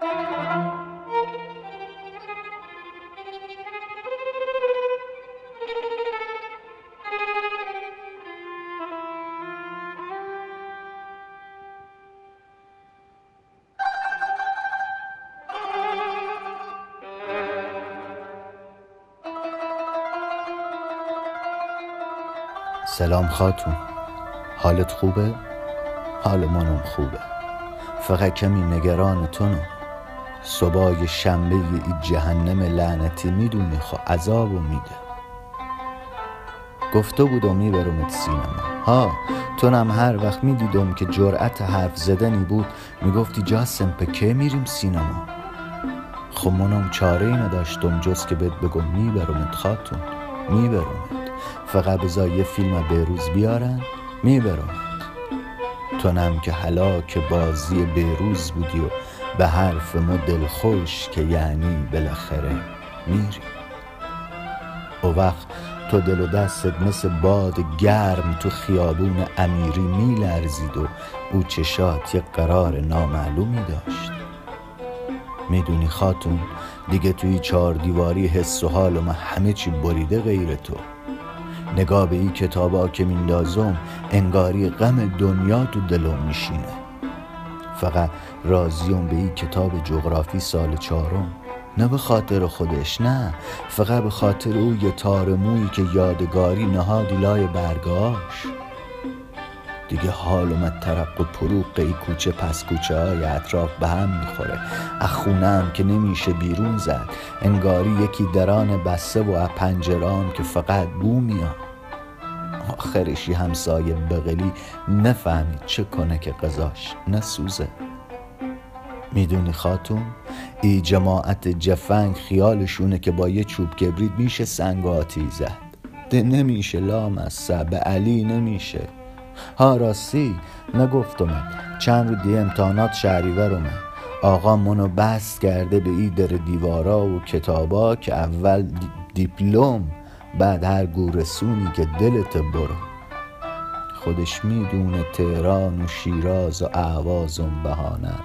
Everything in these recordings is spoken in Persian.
سلام خاتون. حالت خوبه؟ حال منم خوبه. فقط کمی نگران تونم صبای شنبه ای جهنم لعنتی می‌دونی خو عذابو میده. گفته بودم میبرمت سینما. ها تونم هر وقت می‌دیدم که جرأت حرف زدنی بود می‌گفتی جاسم به که میریم سینما؟ خب منم چاره ای نداشتم جز که بهت بگم میبرمت خاتون میبرمت. فقط بذار یه فیلم بیروز بیارن میبرمت. تونم که که بازی بیروز بودی و به حرف ما دلخوش که یعنی بالاخره میری. او وقت تو دل و دستت مثل باد گرم تو خیابون امیری میلرزید و او چشات یه قرار نامعلومی داشت. می‌دونی خاتون دیگه توی چهار دیواری حس و حال و همه چی بریده غیر تو. نگاه به این کتابا که میندازم انگاری غم دنیا تو دلم میشینه. فقط راضیم به این کتاب جغرافی سال چهارم. نه به خاطر خودش نه. فقط به خاطر او یه تار مویی که یادگاری نهادی لای برگاش. دیگه حال اومد ترق و پروق ای کوچه پس کوچه های اطراف به هم می‌خوره. اخونه هم که نمیشه بیرون زد. انگاری یکی دران بسته و پنجران که فقط بو میاد. آخرشی همسایه بغلی نفهمید چه کنه که قضاش نسوزه. می‌دونی خاتون ای جماعت جفنگ خیالشونه که با یه چوب کبرید میشه سنگ آتی زد. ده نمیشه لامصه به علی نمیشه. ها راستی نگفتم چند رو دی امتحانات شهریورمه آقا منو بست کرده به ای در دیوارا و کتابا که اول دیپلم. بعد هر گورسونی که دلت برو. خودش می‌دونه تهران و شیراز و اعوازم بهانن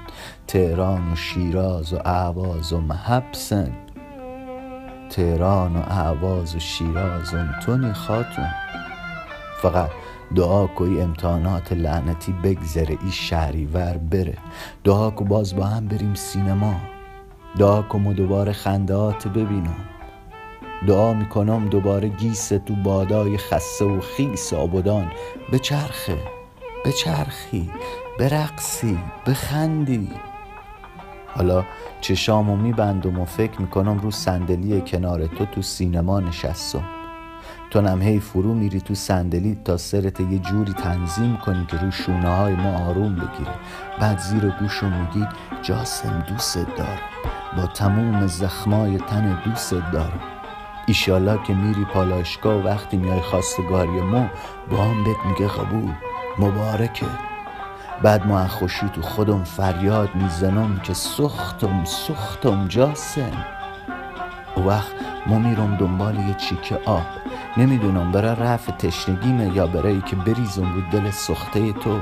تهران و شیراز و اعوازم حبسن تهران و اعواز و شیرازم تونی خاتون. فقط دعا کوی امتحانات لعنتی بگذره ای شهریور بره. دعا کو باز با هم بریم سینما. دعا کو دوباره خندهات ببینم دعا می‌کنم دوباره گیس تو بادای خسته و خیس آبدان بچرخه بچرخی برقصی بخندی حالا چشامو میبندم و فکر می‌کنم رو صندلی کنار تو تو سینما نشستم. تو نم هی فرو میری تو صندلی تا سرت یه جوری تنظیم کنی که رو شونه های ما آروم بگیره. بعد زیر گوشو میگی جاسم دوست دارم. با تموم زخمای تن دوست دارم. ایشالا که میری پالاشگاه و وقتی میای خواستگاری ما با هم بهت میگه قبول. مبارکه. بعد ما خوشی تو خودم فریاد می‌زنم که سختم سختم جاسم. و وقت ما میرم دنبال یه چیک آب. نمی‌دونم برای رفع تشنگیمه یا برای که بریزم رو دل سخته تو.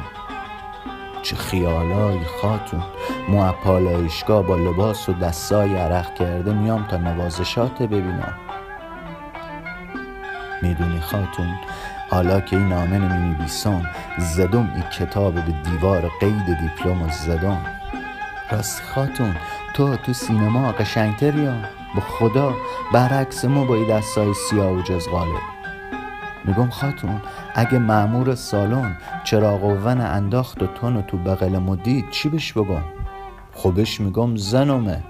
چه خیالای خاتون. مو پالایشگاه با لباس و دستای عرق کرده میام تا نوازشات ببینم. می‌دونی خاتون؟ حالا که این نامه نمی نویسم زدم این کتاب به دیوار قید دیپلم و زدم. راست خاتون تو تو سینما قشنگتری ها. با خدا برعکس ما با دستای سیاه و جزغاله میگم خاتون اگه معمور سالن چراغ ون انداخت و تون تو بغل مدید چی بش بگم؟ خبش میگم زنمه.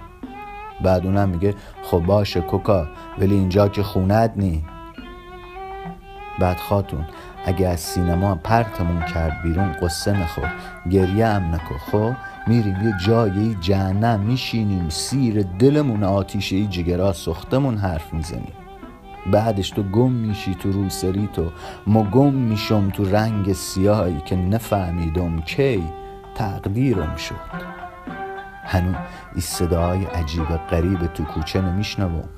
بعد اونم میگه خب باشه کوکا ولی اینجا که خونت نی. بعد خاتون اگه از سینما پرتمون کرد بیرون قصه نخور گریه هم نکن. خب میریم یه جایی جهنم میشینیم سیر دلمون آتیشه ای جگرا سختمون حرف می‌زنیم. بعدش تو گم میشی تو روسری تو ما گم میشم تو رنگ سیاهی که نفهمیدم کی تقدیرم شد. هنو این صدای عجیب غریب تو کوچه نمیشنوم.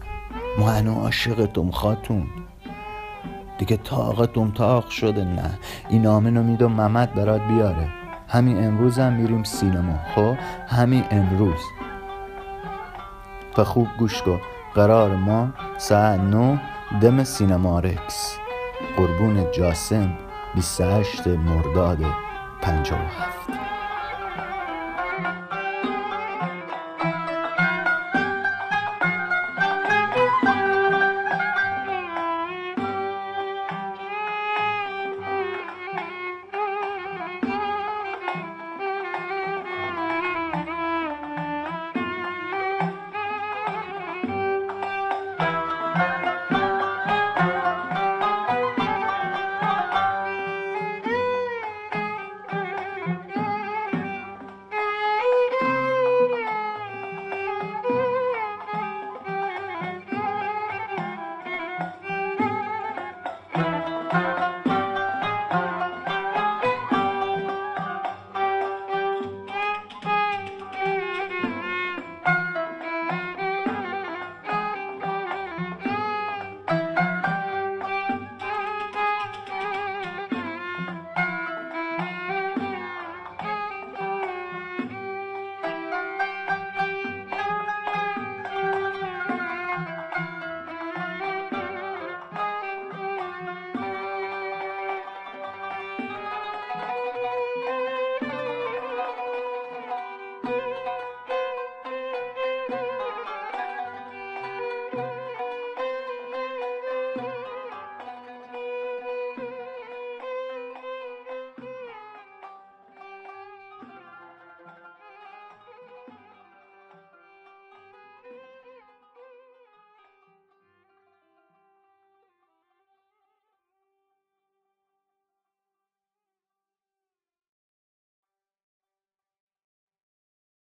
ما هنو عاشقتم خاتون. دیگه طاقتم تاق شده نه. این رو میدم محمد برات بیاره. همین امروز هم میریم سینما. خب؟ همین امروز. پا خوب گوش کن. قرار ما ساعت نو دم سینما رکس. قربون جاسم 28 مرداد 57